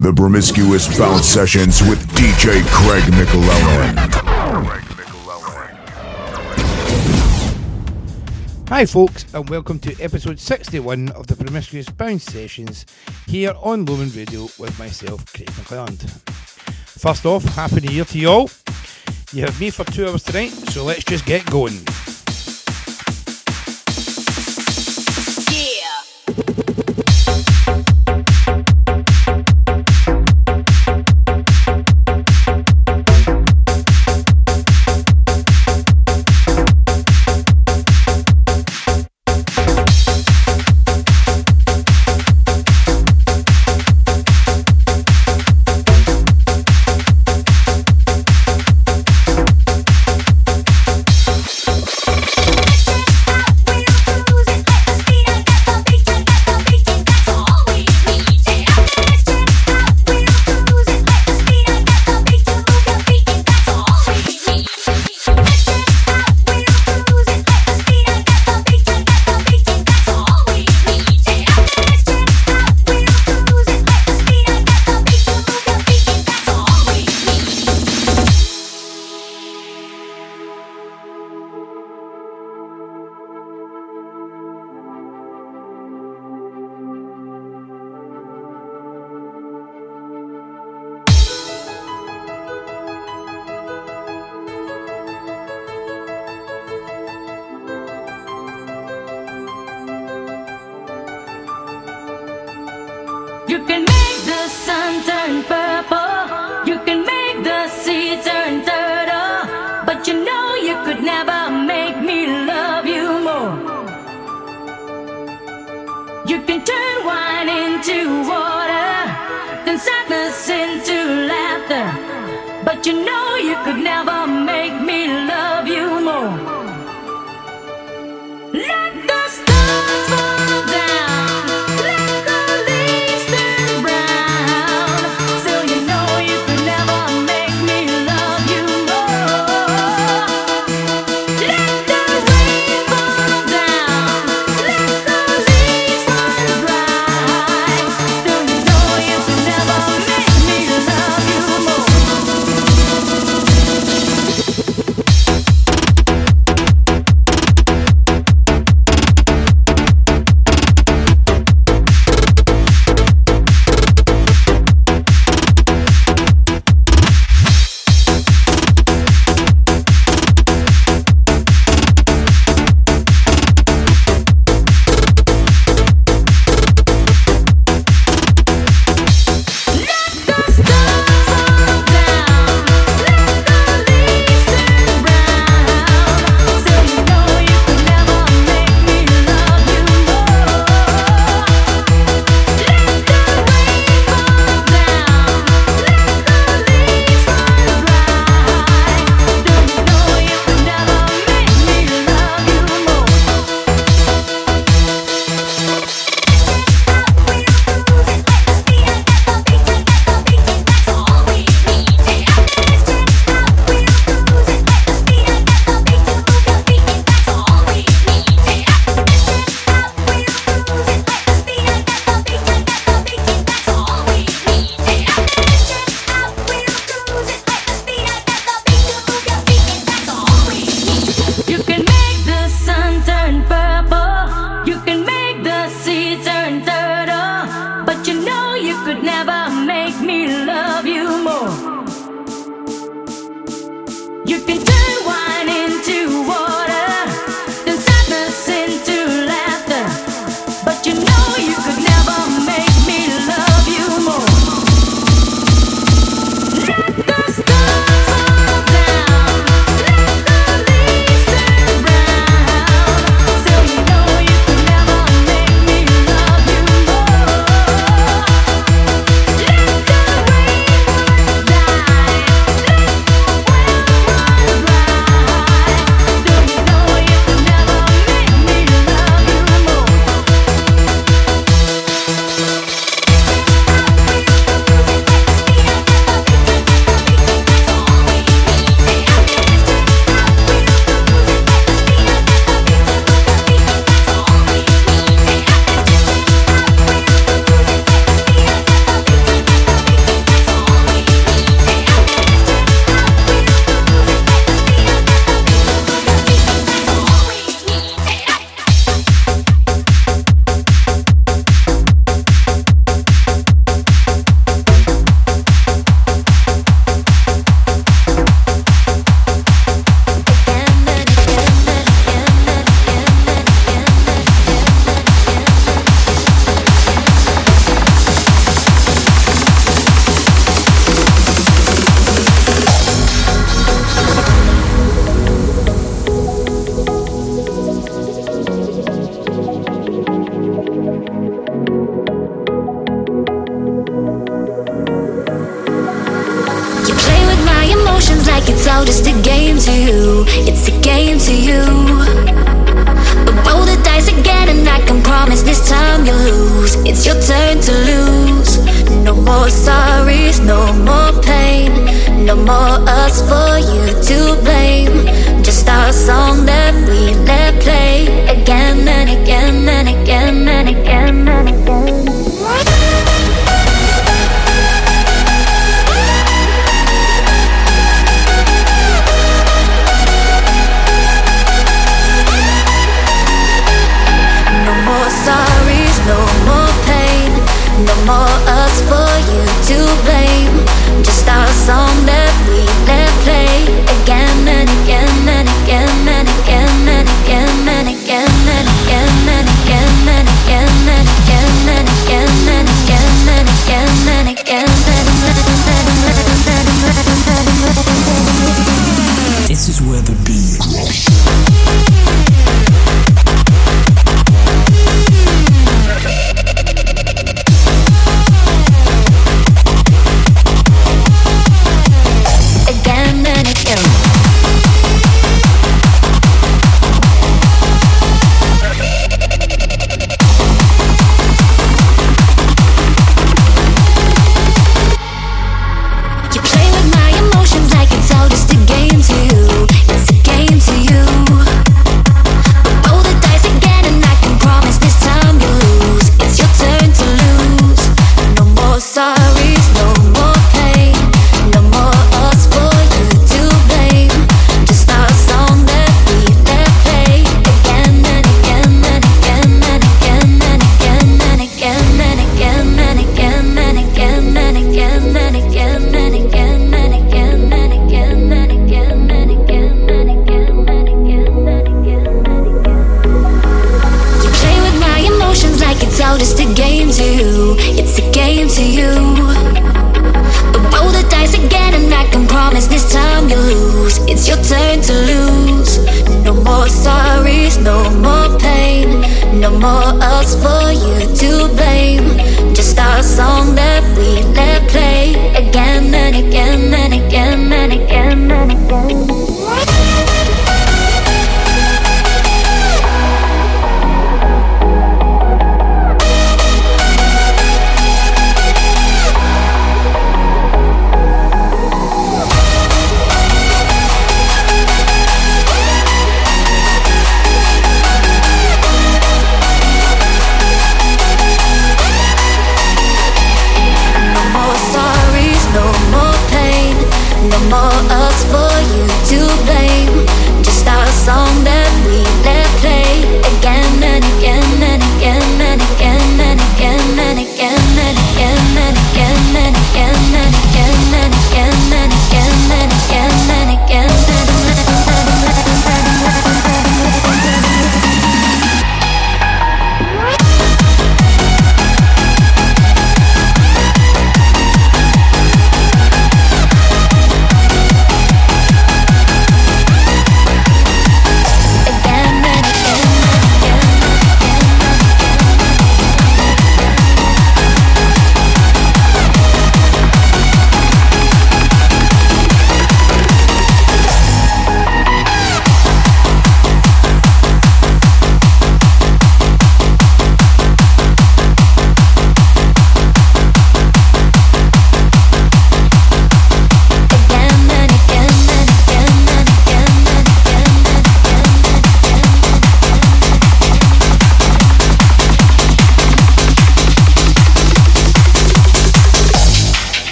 The Promiscuous Bounce Sessions with DJ Craig McLellan. Hi, folks, and welcome to episode 61 of the Promiscuous Bounce Sessions here on Lumen Radio with myself, Craig McLelland. First off, Happy New Year to you all. You have me for two hours tonight, so let's just get going.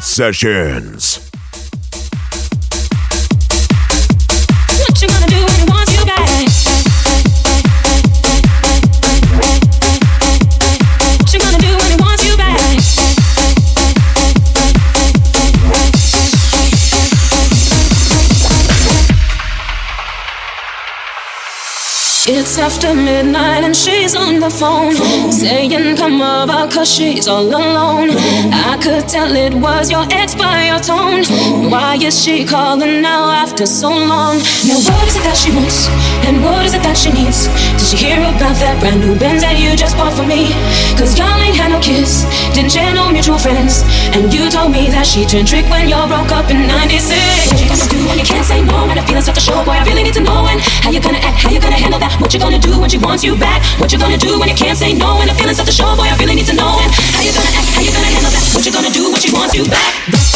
Sessions. After midnight and she's on the phone, saying come over cause she's all alone. I could tell it was your ex by your tone. Why is she calling now after so long? Now what is it that she wants and what is it that she needs? Did she hear about that brand new Benz that you just bought for me? Cause y'all ain't had no kiss, didn't share no mutual friends. And you told me that she turned trick when y'all broke up in 96. What you gonna do when you can't say no? When the feelings start to show, boy, I really need to know when. How you gonna act? How you gonna handle that? What you gonna do when she wants you back? What you gonna do when you can't say no? When the feelings start to show, boy, I really need to know when. How you gonna act? How you gonna handle that? What you gonna do when she wants you back?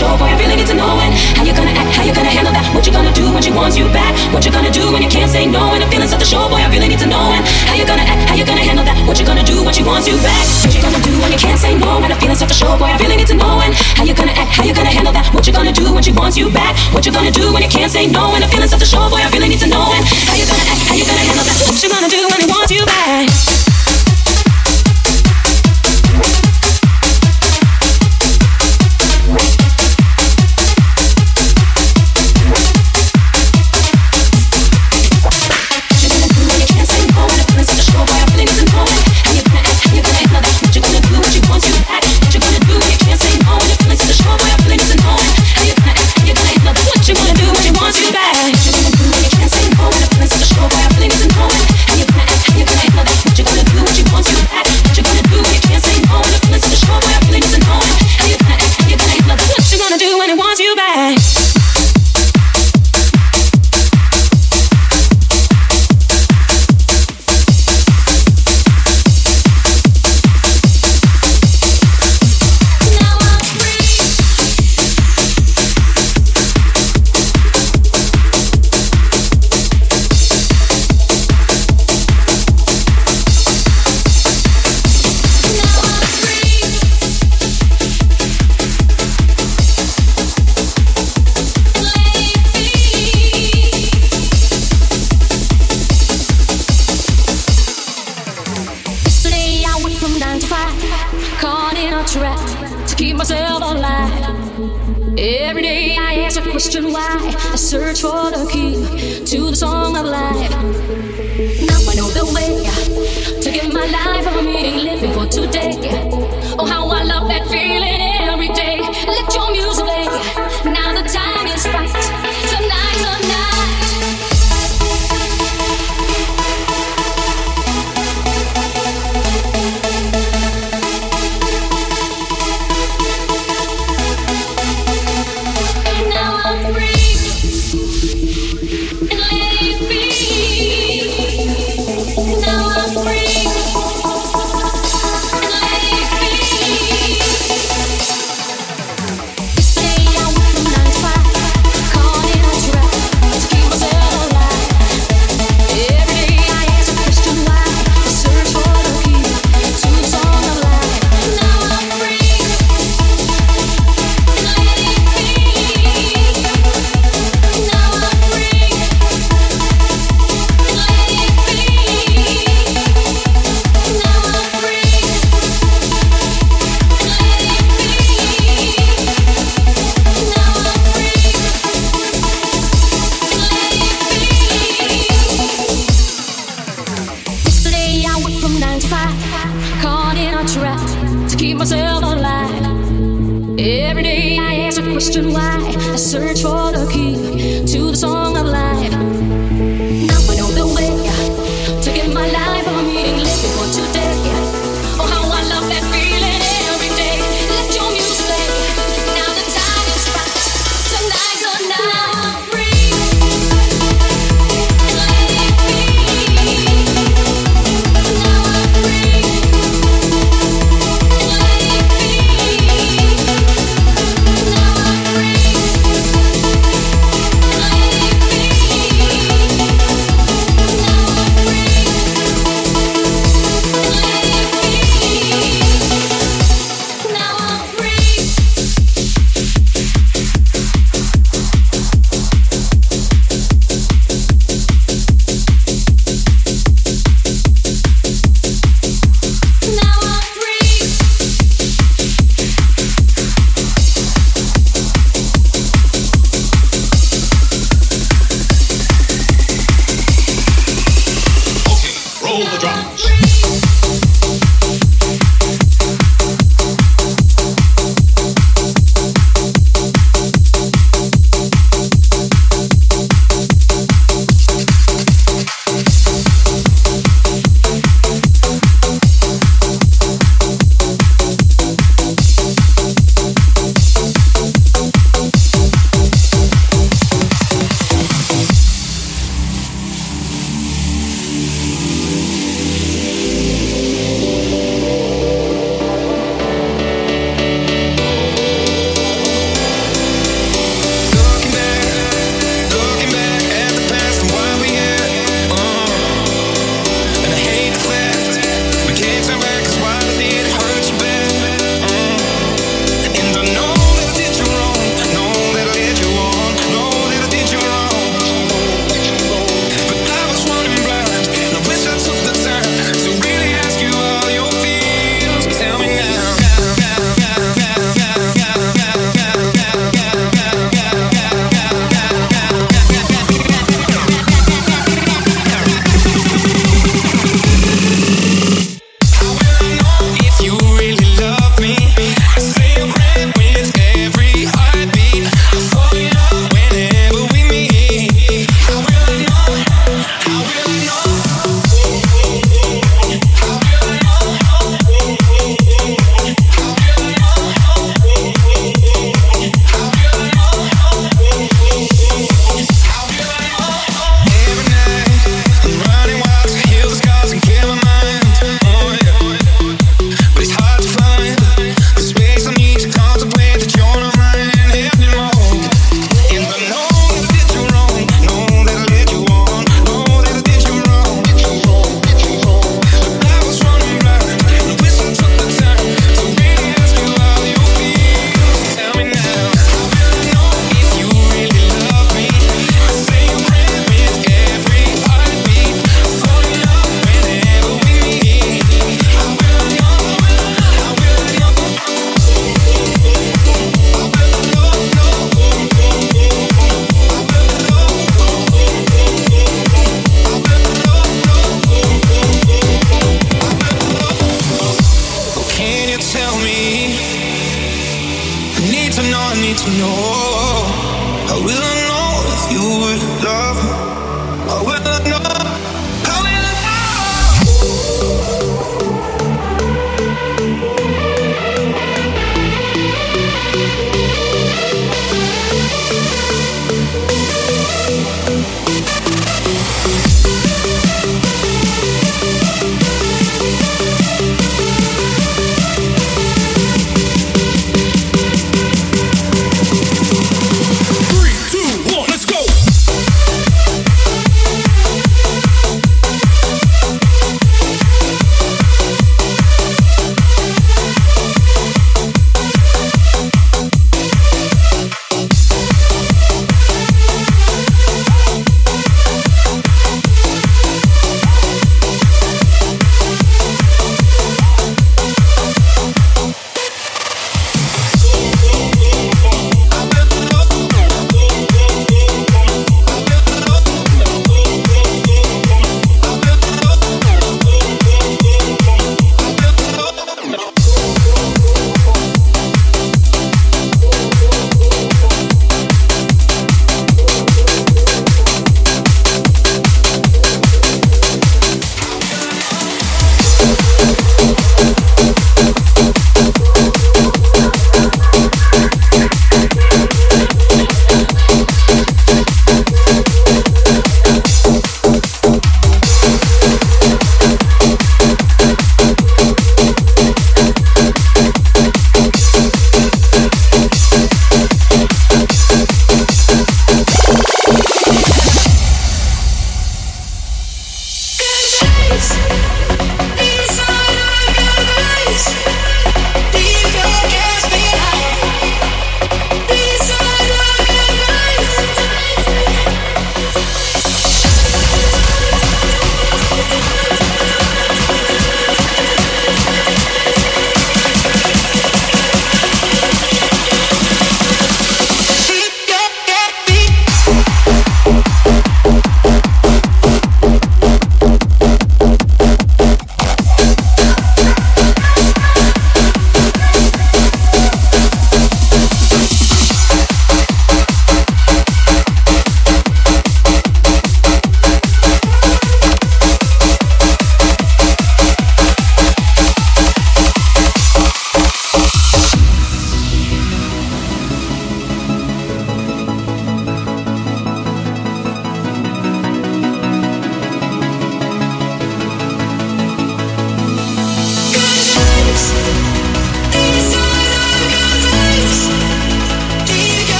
Show boy, I really need to know when. How you gonna act, how you gonna handle that? What you gonna do when she wants you back? What you gonna do when you can't say no? And the feeling's such a show, boy, I really need to know when. How you gonna act, how you gonna handle that? What you gonna do when she wants you back? What you gonna do when you can't say no? And the feeling's such a show, boy, I really need to know when. How you gonna act, how you gonna handle that? What you gonna do when she wants you back? What you gonna do when you can't say no? And the feeling's such a show, boy, I really need to know when. How you gonna act, how you gonna handle that? What you gonna do when he wants you back?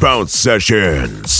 Bounce Sessions.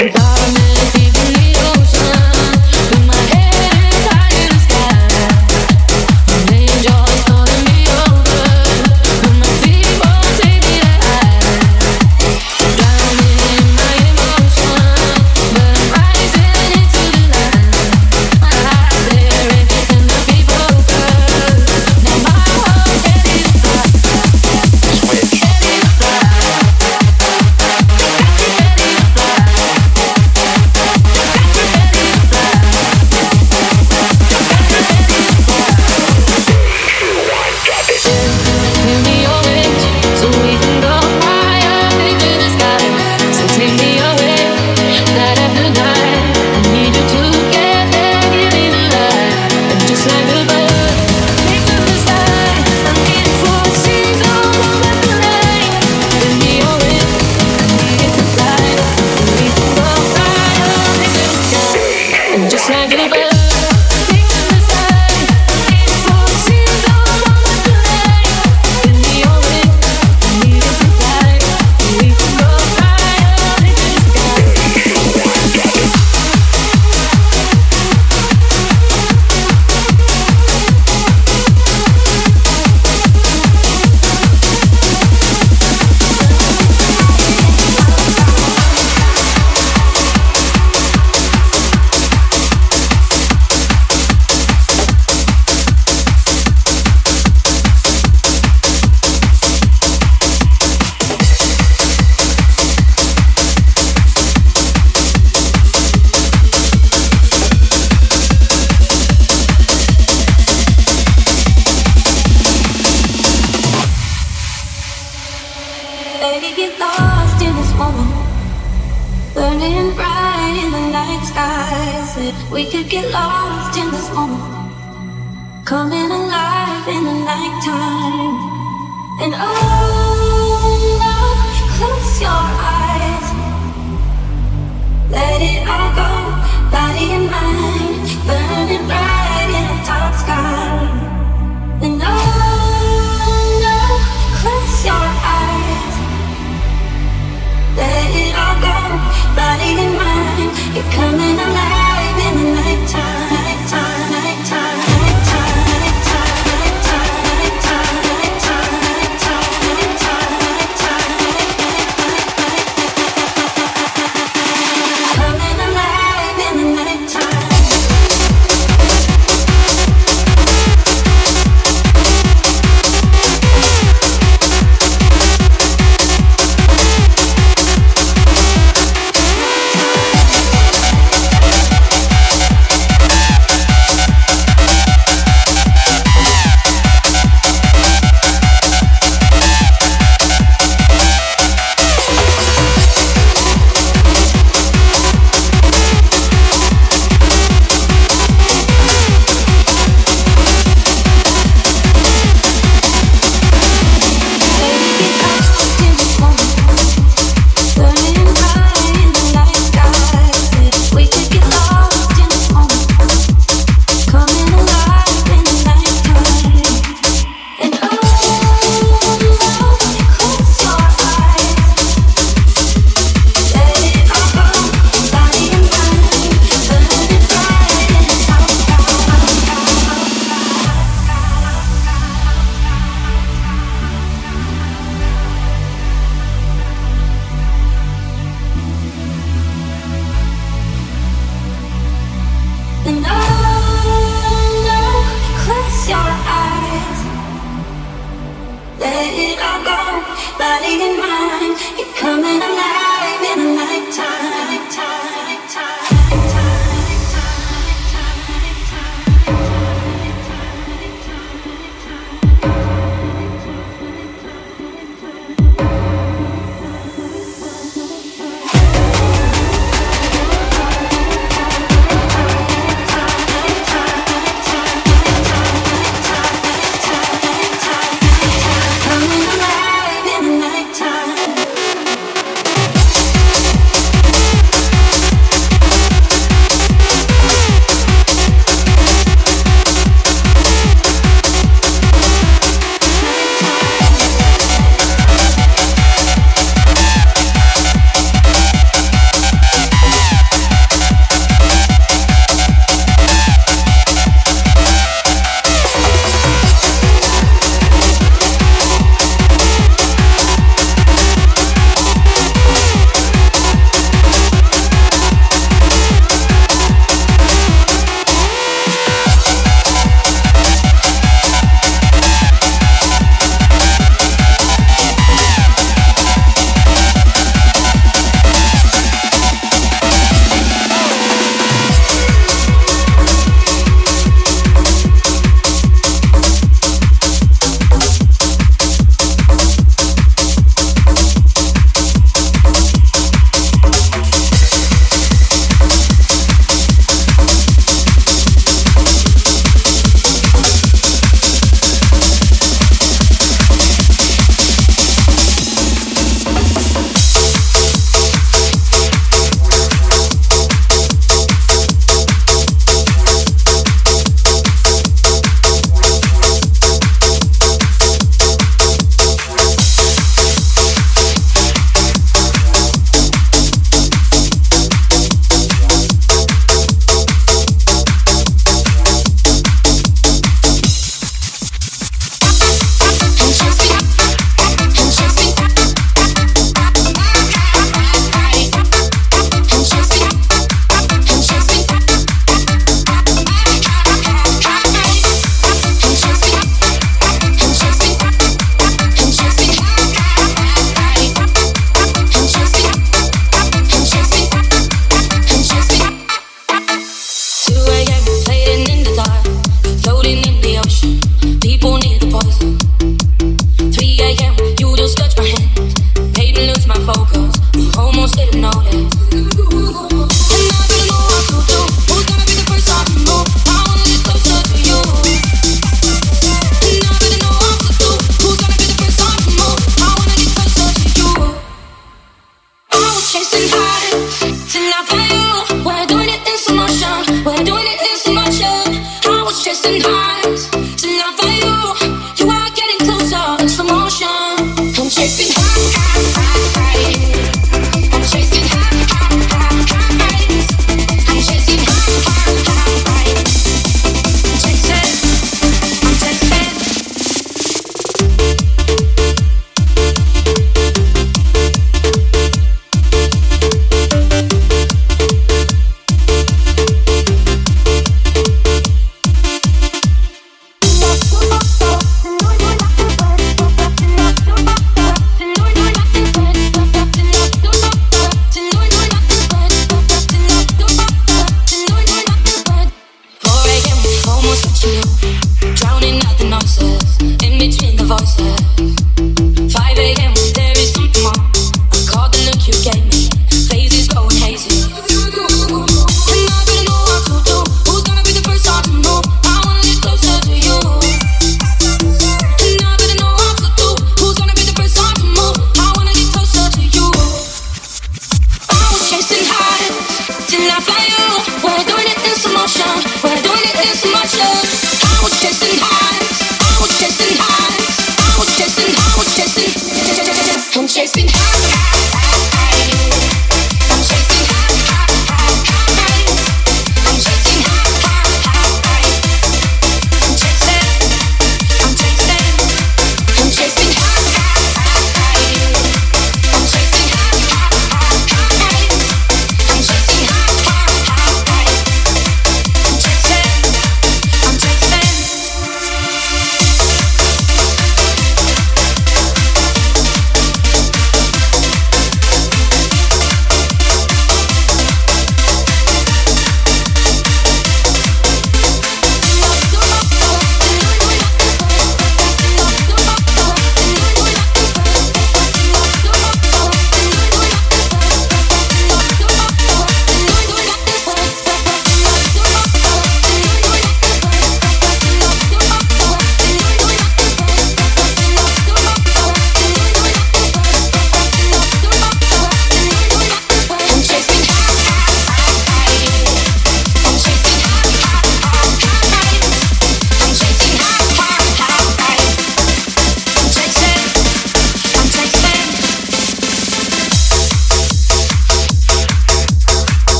Everybody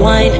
wine,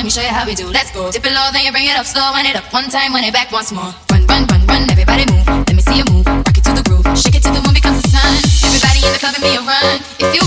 let me show you how we do. Let's go. Dip it low, then you bring it up slow. Run it up one time, run it back once more. Run, run, run, run. Everybody move. Let me see you move. Rock it to the groove. Shake it till the moon becomes the sun. Everybody in the club, give me a run. If you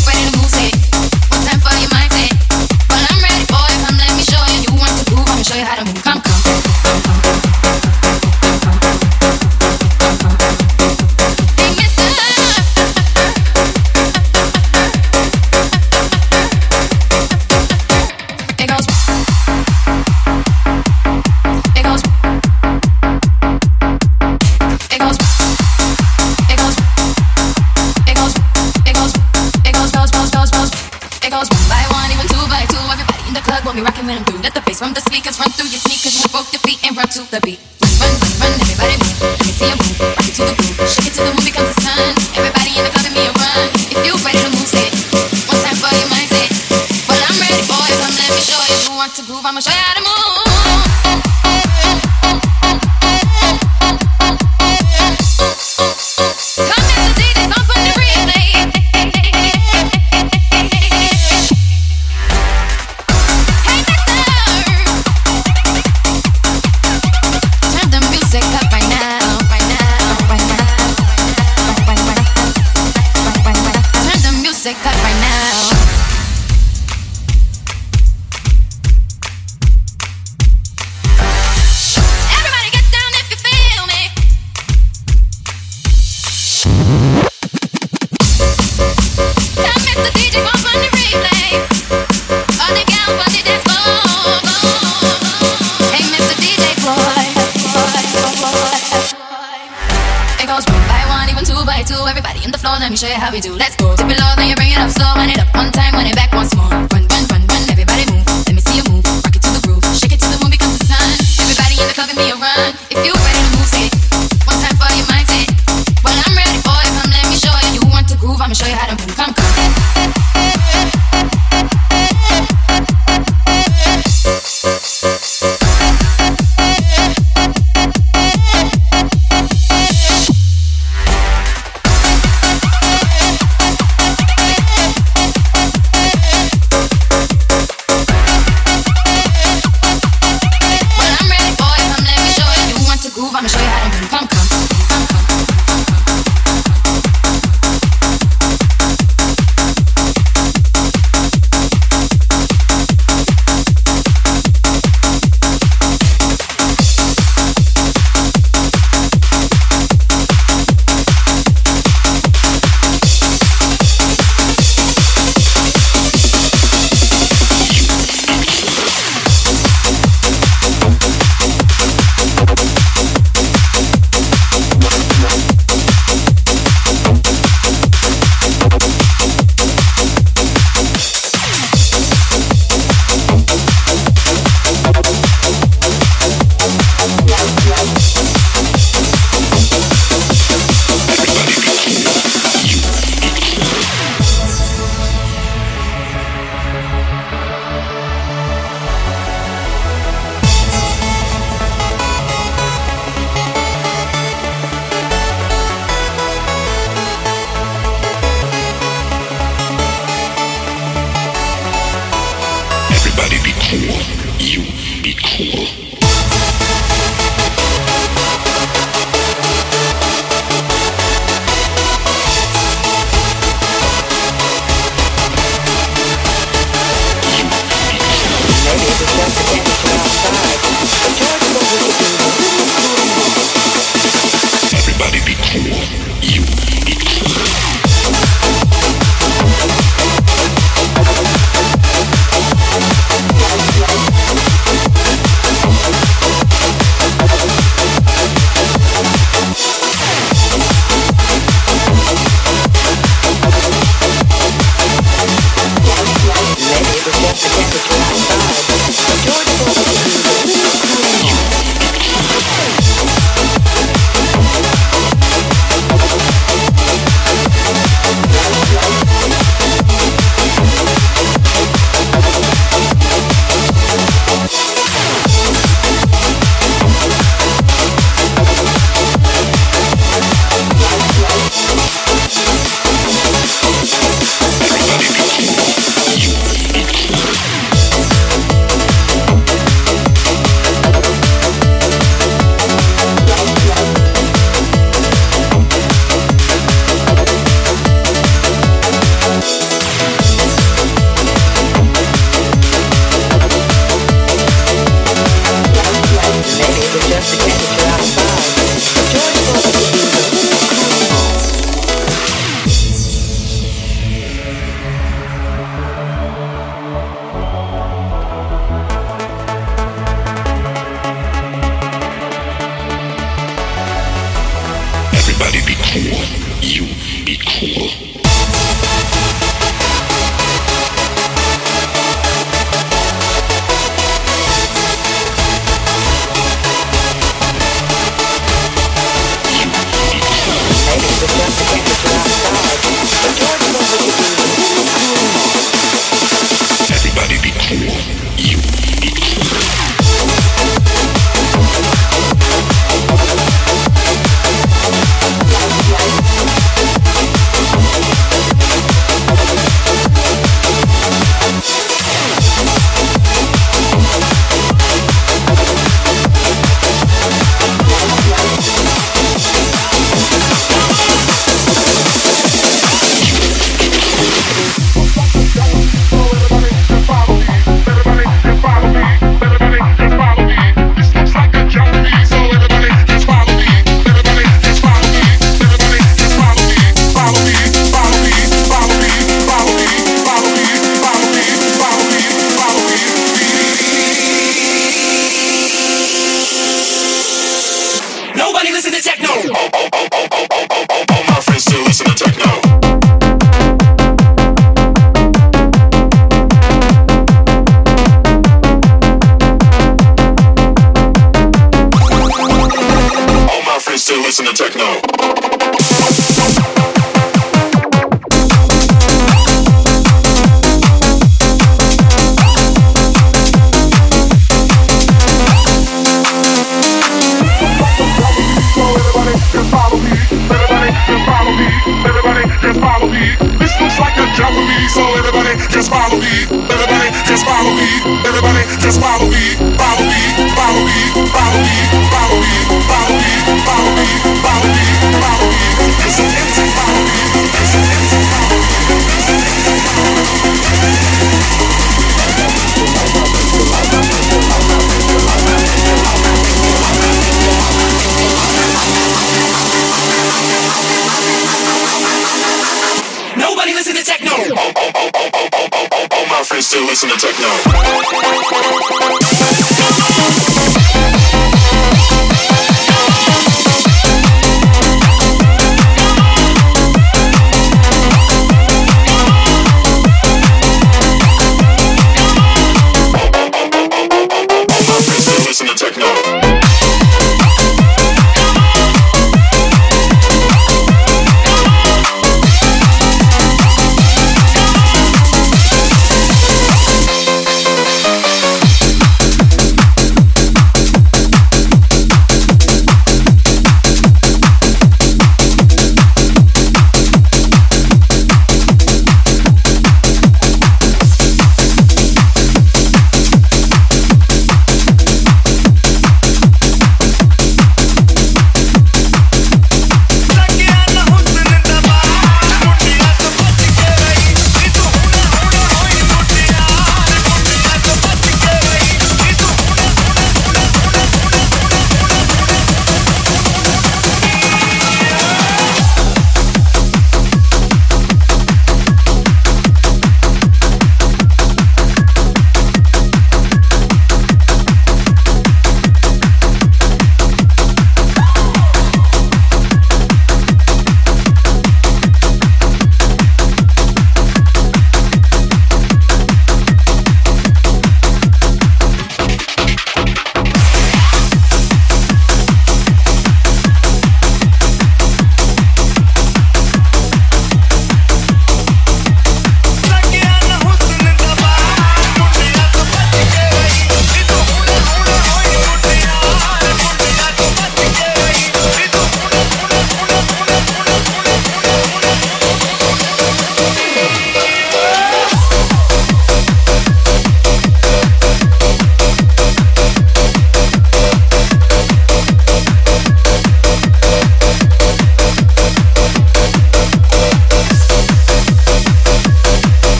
Bye.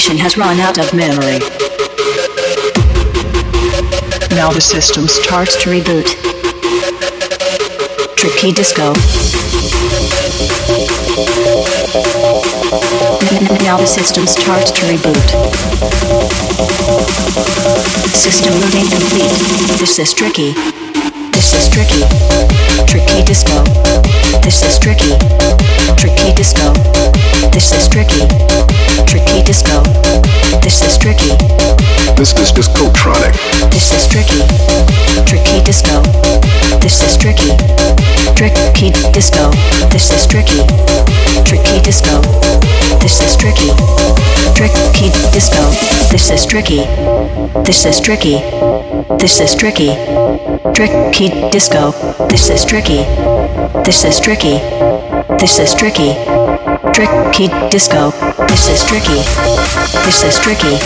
Has run out of memory. Now the system starts to reboot. Tricky Disco. Now the system starts to reboot. System loading complete. This is tricky. Tricky. Tricky disco. This is tricky. Tricky disco. This is tricky. Tricky disco. This is tricky. This is Discotronic. This is tricky. Tricky disco. This is tricky. Tricky disco. This is tricky. Tricky disco. This is tricky. Tricky disco. This is tricky. This is tricky. This is tricky. Tricky disco. This is tricky. This is tricky. This is tricky. Tricky disco. This is tricky. This is tricky.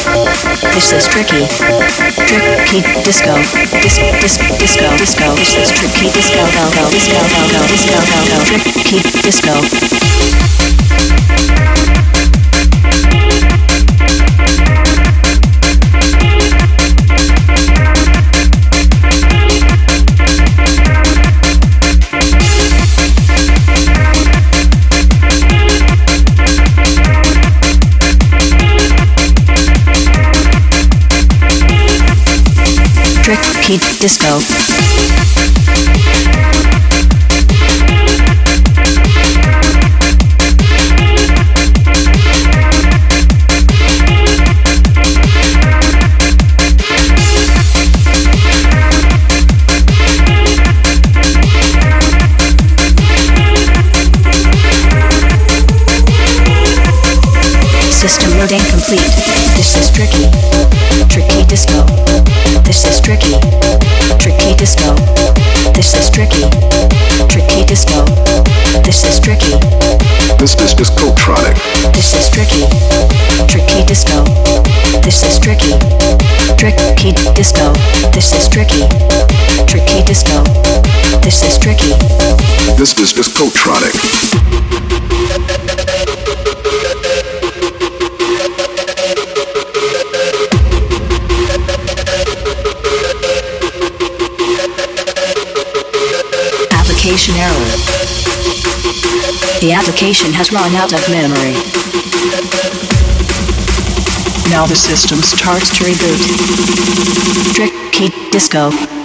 This is tricky. Tricky disco. Dis dis disco disco. This is tricky disco go go disco go go disco go go tricky disco. Pete's Disco. Disco. This is tricky. Tricky disco. This is tricky. This is Discotronic. This is tricky. Tricky disco. This is tricky. Tricky disco. This is tricky. Tricky disco. This is tricky. This is Discotronic. Application error. The application has run out of memory. Now the system starts to reboot. Tricky disco.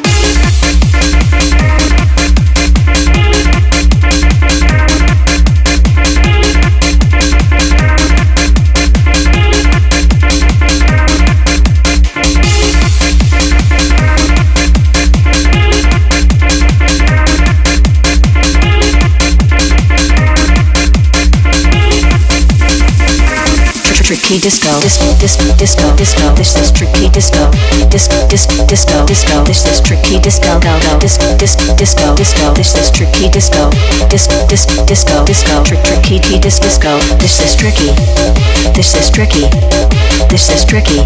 Tricky disco, disco, disco, disco, disco. This is tricky disco, disco, disco, disco, disco. This is tricky disco, go go. Disco, disco, disco, disco. This is tricky disco, disco, disco, disco, disco. Trick, tricky, key, dis, disco. This is tricky. This is tricky. This is tricky.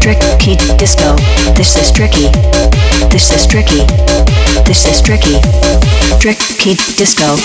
Tricky disco. This is tricky. This is tricky. This is tricky. Tricky disco.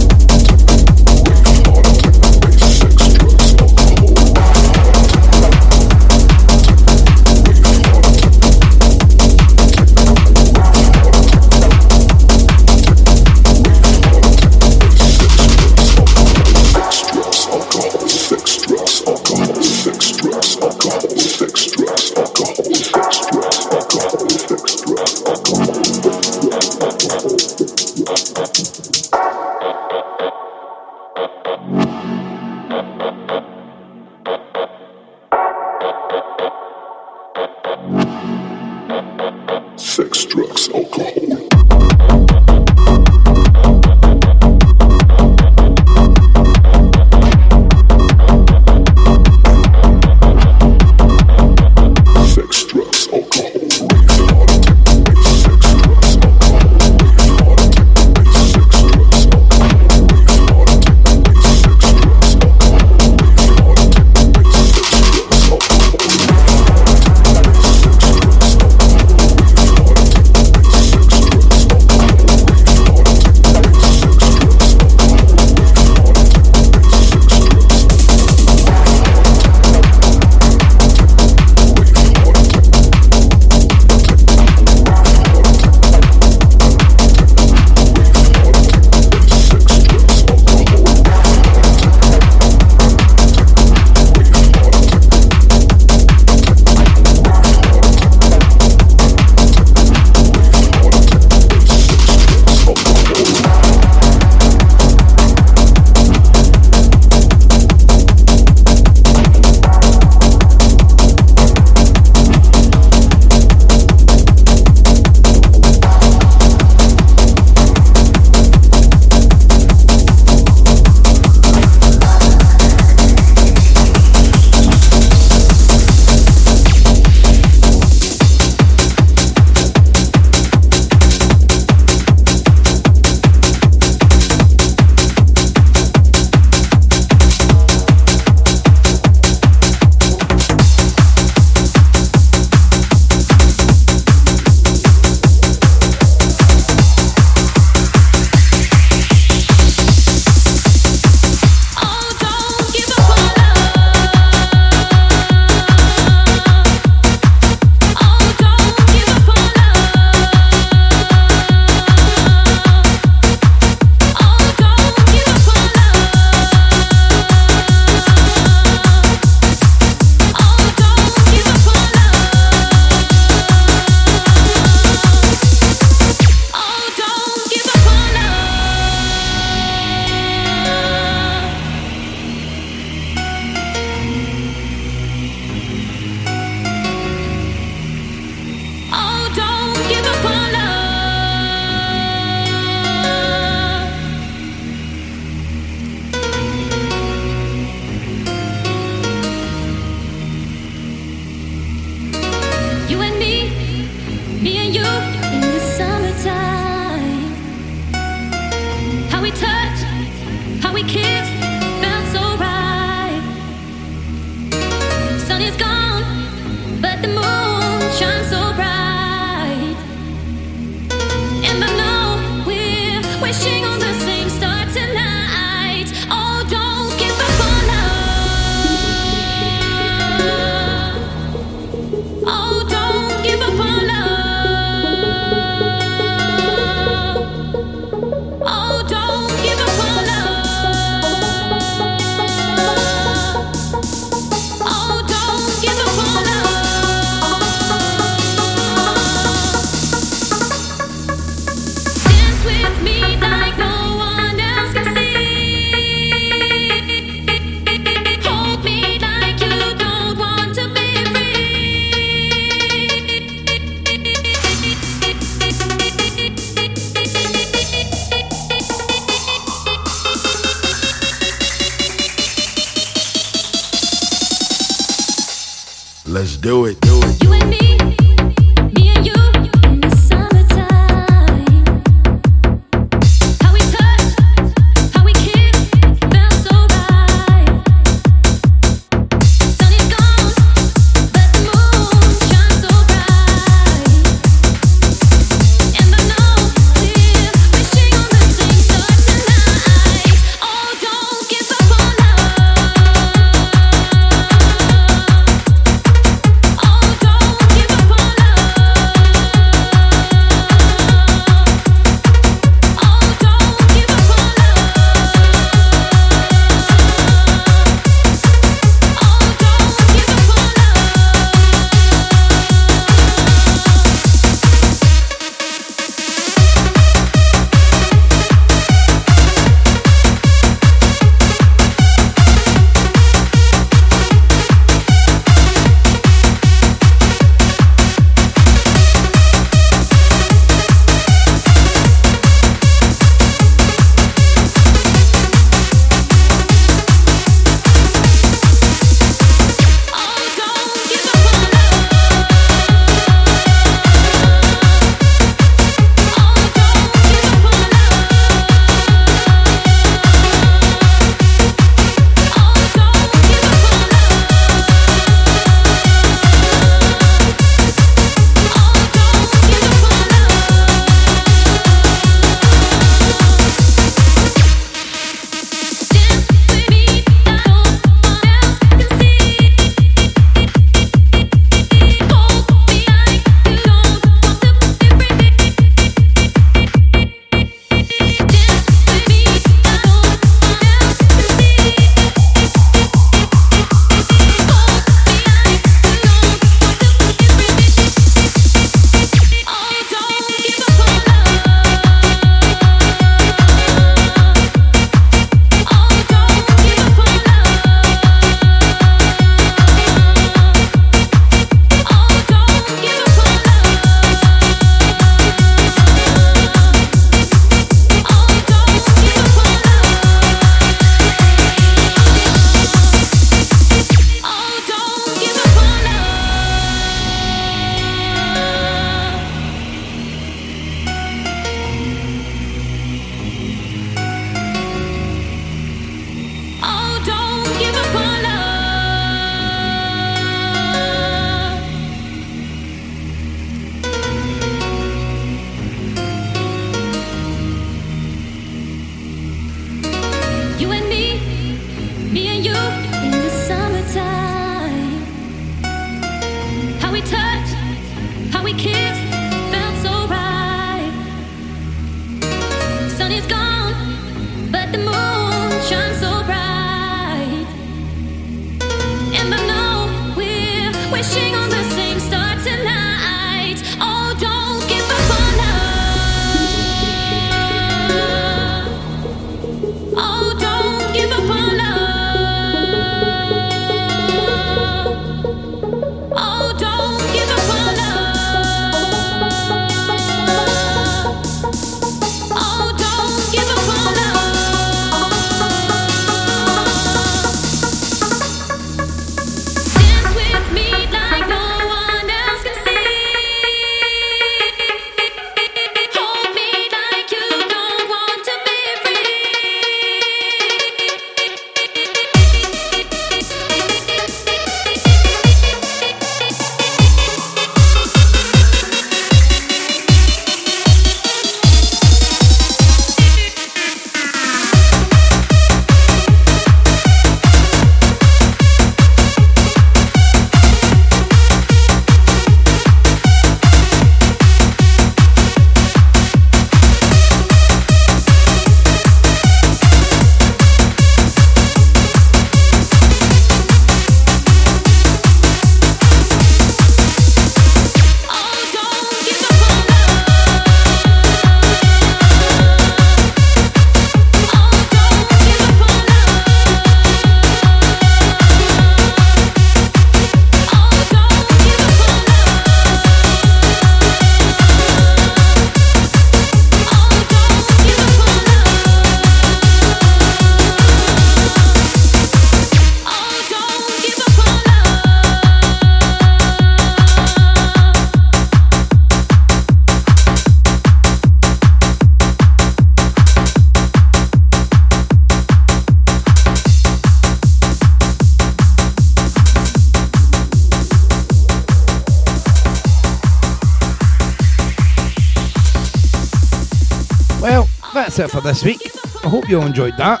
It for this week. I hope you all enjoyed that.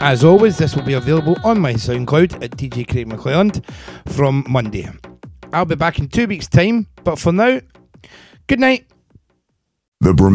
As always, this will be available on my SoundCloud at DJ Craig McClelland from Monday. I'll be back in two weeks' time, but for now, good night.